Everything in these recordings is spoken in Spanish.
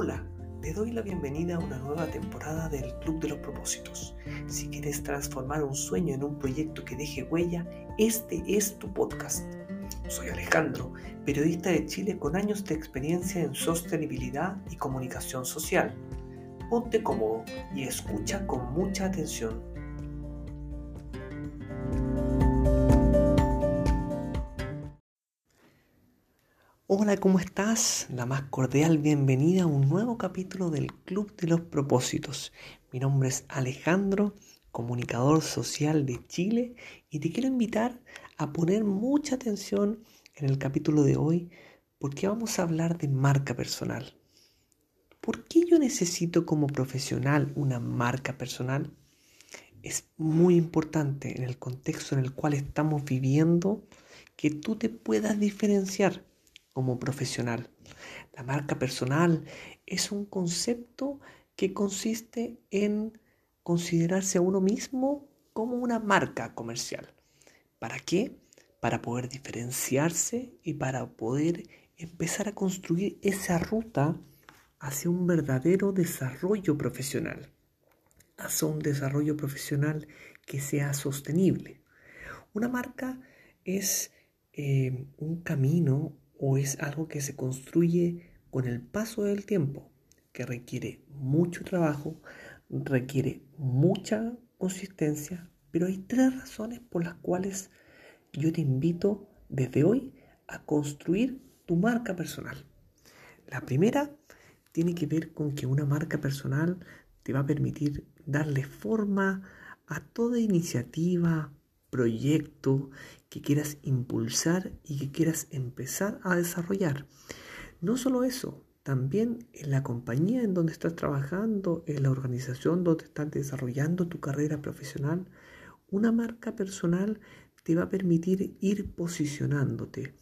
Hola, te doy la bienvenida a una nueva temporada del Club de los Propósitos. Si quieres transformar un sueño en un proyecto que deje huella, este es tu podcast. Soy Alejandro, periodista de Chile con años de experiencia en sostenibilidad y comunicación social. Ponte cómodo y escucha con mucha atención Hola, ¿cómo estás? La más cordial bienvenida a un nuevo capítulo del Club de los Propósitos. Mi nombre es Alejandro, comunicador social de Chile, y te quiero invitar a poner mucha atención en el capítulo de hoy porque vamos a hablar de marca personal. ¿Por qué yo necesito como profesional una marca personal? Es muy importante en el contexto en el cual estamos viviendo que tú te puedas diferenciar como profesional. La marca personal es un concepto que consiste en considerarse a uno mismo como una marca comercial. ¿Para qué? Para poder diferenciarse y para poder empezar a construir esa ruta hacia un verdadero desarrollo profesional, hacia un desarrollo profesional que sea sostenible. Una marca es eh, un camino, o es algo que se construye con el paso del tiempo, que requiere mucho trabajo, requiere mucha consistencia, pero hay tres razones por las cuales yo te invito desde hoy a construir tu marca personal. La primera tiene que ver con que una marca personal te va a permitir darle forma a toda iniciativa, proyecto que quieras impulsar y que quieras empezar a desarrollar. No solo eso, también en la compañía en donde estás trabajando, en la organización donde estás desarrollando tu carrera profesional, una marca personal te va a permitir ir posicionándote,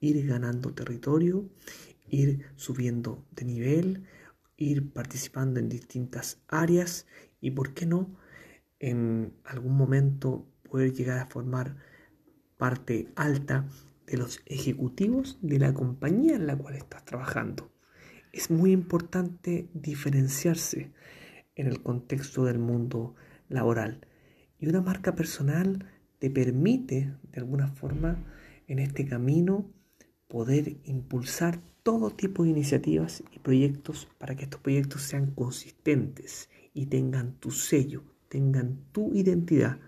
ir ganando territorio, ir subiendo de nivel, ir participando en distintas áreas y, ¿por qué no?, en algún momento poder llegar a formar parte alta de los ejecutivos de la compañía en la cual estás trabajando. Es muy importante diferenciarse en el contexto del mundo laboral y una marca personal te permite de alguna forma en este camino poder impulsar todo tipo de iniciativas y proyectos para que estos proyectos sean consistentes y tengan tu sello, tengan tu identidad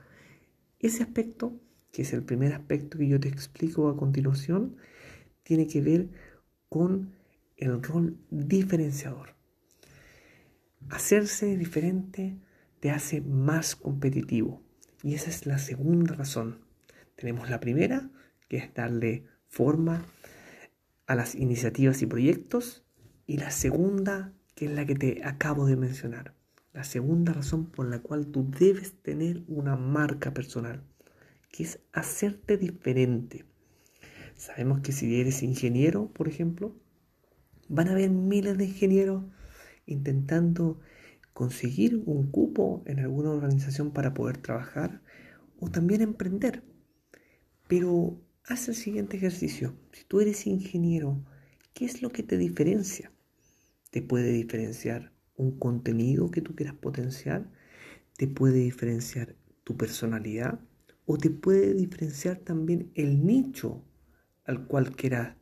ese aspecto, que es el primer aspecto que yo te explico a continuación, tiene que ver con el rol diferenciador. Hacerse diferente te hace más competitivo. Y esa es la segunda razón. Tenemos la primera, que es darle forma a las iniciativas y proyectos. Y la segunda, que es la que te acabo de mencionar. La segunda razón por la cual tú debes tener una marca personal, que es hacerte diferente. Sabemos que si eres ingeniero, por ejemplo, van a haber miles de ingenieros intentando conseguir un cupo en alguna organización para poder trabajar o también emprender. Pero haz el siguiente ejercicio. Si tú eres ingeniero, ¿qué es lo que te diferencia? Te puede diferenciar un contenido que tú quieras potenciar, te puede diferenciar tu personalidad o te puede diferenciar también el nicho al cual quieras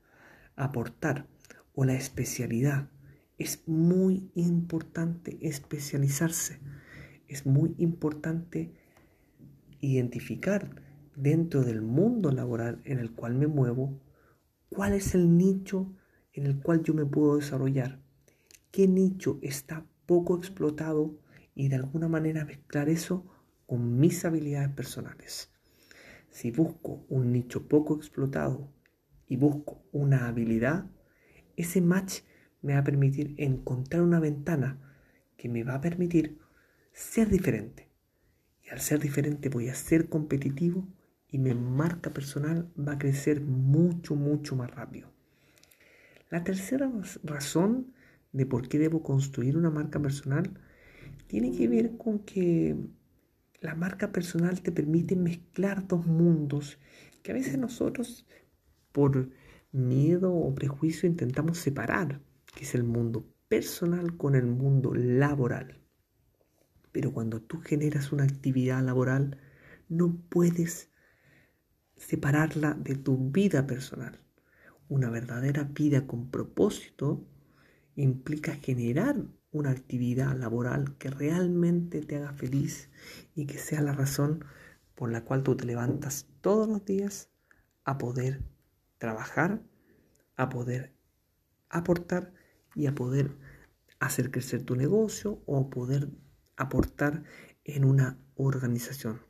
aportar o la especialidad. Es muy importante especializarse. Es muy importante identificar dentro del mundo laboral en el cual me muevo cuál es el nicho en el cual yo me puedo desarrollar qué nicho está poco explotado y de alguna manera mezclar eso con mis habilidades personales. Si busco un nicho poco explotado y busco una habilidad, ese match me va a permitir encontrar una ventana que me va a permitir ser diferente. Y al ser diferente voy a ser competitivo y mi marca personal va a crecer mucho, mucho más rápido. La tercera razón de por qué debo construir una marca personal tiene que ver con que la marca personal te permite mezclar dos mundos que a veces nosotros por miedo o prejuicio intentamos separar, que es el mundo personal con el mundo laboral. Pero cuando tú generas una actividad laboral, no puedes separarla de tu vida personal. Una verdadera vida con propósito implica generar una actividad laboral que realmente te haga feliz y que sea la razón por la cual tú te levantas todos los días a poder trabajar, a poder aportar y a poder hacer crecer tu negocio o poder aportar en una organización.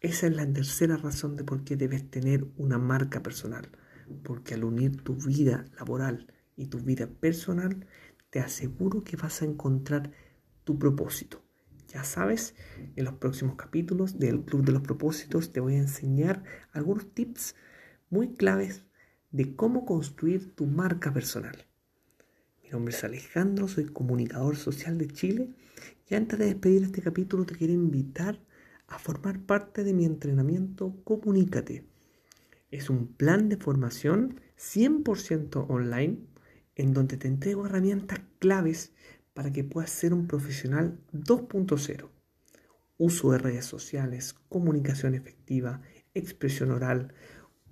Esa es la tercera razón de por qué debes tener una marca personal. Porque al unir tu vida laboral y tu vida personal, te aseguro que vas a encontrar tu propósito. Ya sabes, en los próximos capítulos del Club de los Propósitos te voy a enseñar algunos tips muy claves de cómo construir tu marca personal. Mi nombre es Alejandro, soy comunicador social de Chile y antes de despedir este capítulo te quiero invitar a formar parte de mi entrenamiento Comunícate. Es un plan de formación 100% online en donde te entrego herramientas claves para que puedas ser un profesional 2.0. Uso de redes sociales, comunicación efectiva, expresión oral,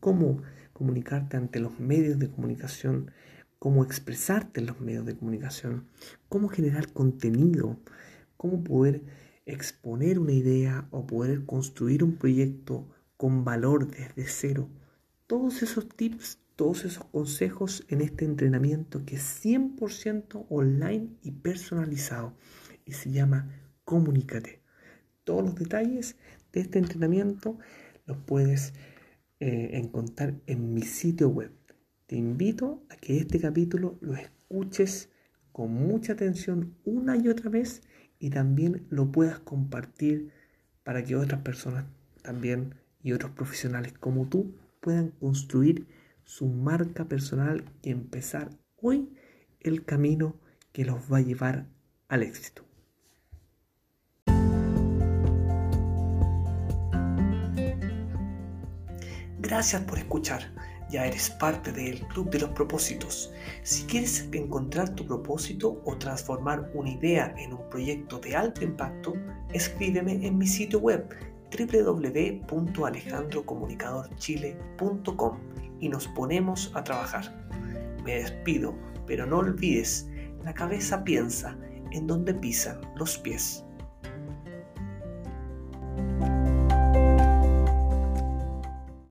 cómo comunicarte ante los medios de comunicación, cómo expresarte en los medios de comunicación, cómo generar contenido, cómo poder exponer una idea o poder construir un proyecto con valor desde cero. Todos esos tips, todos esos consejos en este entrenamiento que es 100% online y personalizado y se llama Comunícate. Todos los detalles de este entrenamiento los puedes eh, encontrar en mi sitio web. Te invito a que este capítulo lo escuches con mucha atención una y otra vez y también lo puedas compartir para que otras personas también y otros profesionales como tú puedan construir su marca personal y empezar hoy el camino que los va a llevar al éxito. Gracias por escuchar ya eres parte del Club de los Propósitos. Si quieres encontrar tu propósito o transformar una idea en un proyecto de alto impacto, escríbeme en mi sitio web www.alejandrocomunicadorchile.com y nos ponemos a trabajar. Me despido, pero no olvides, la cabeza piensa en donde pisan los pies.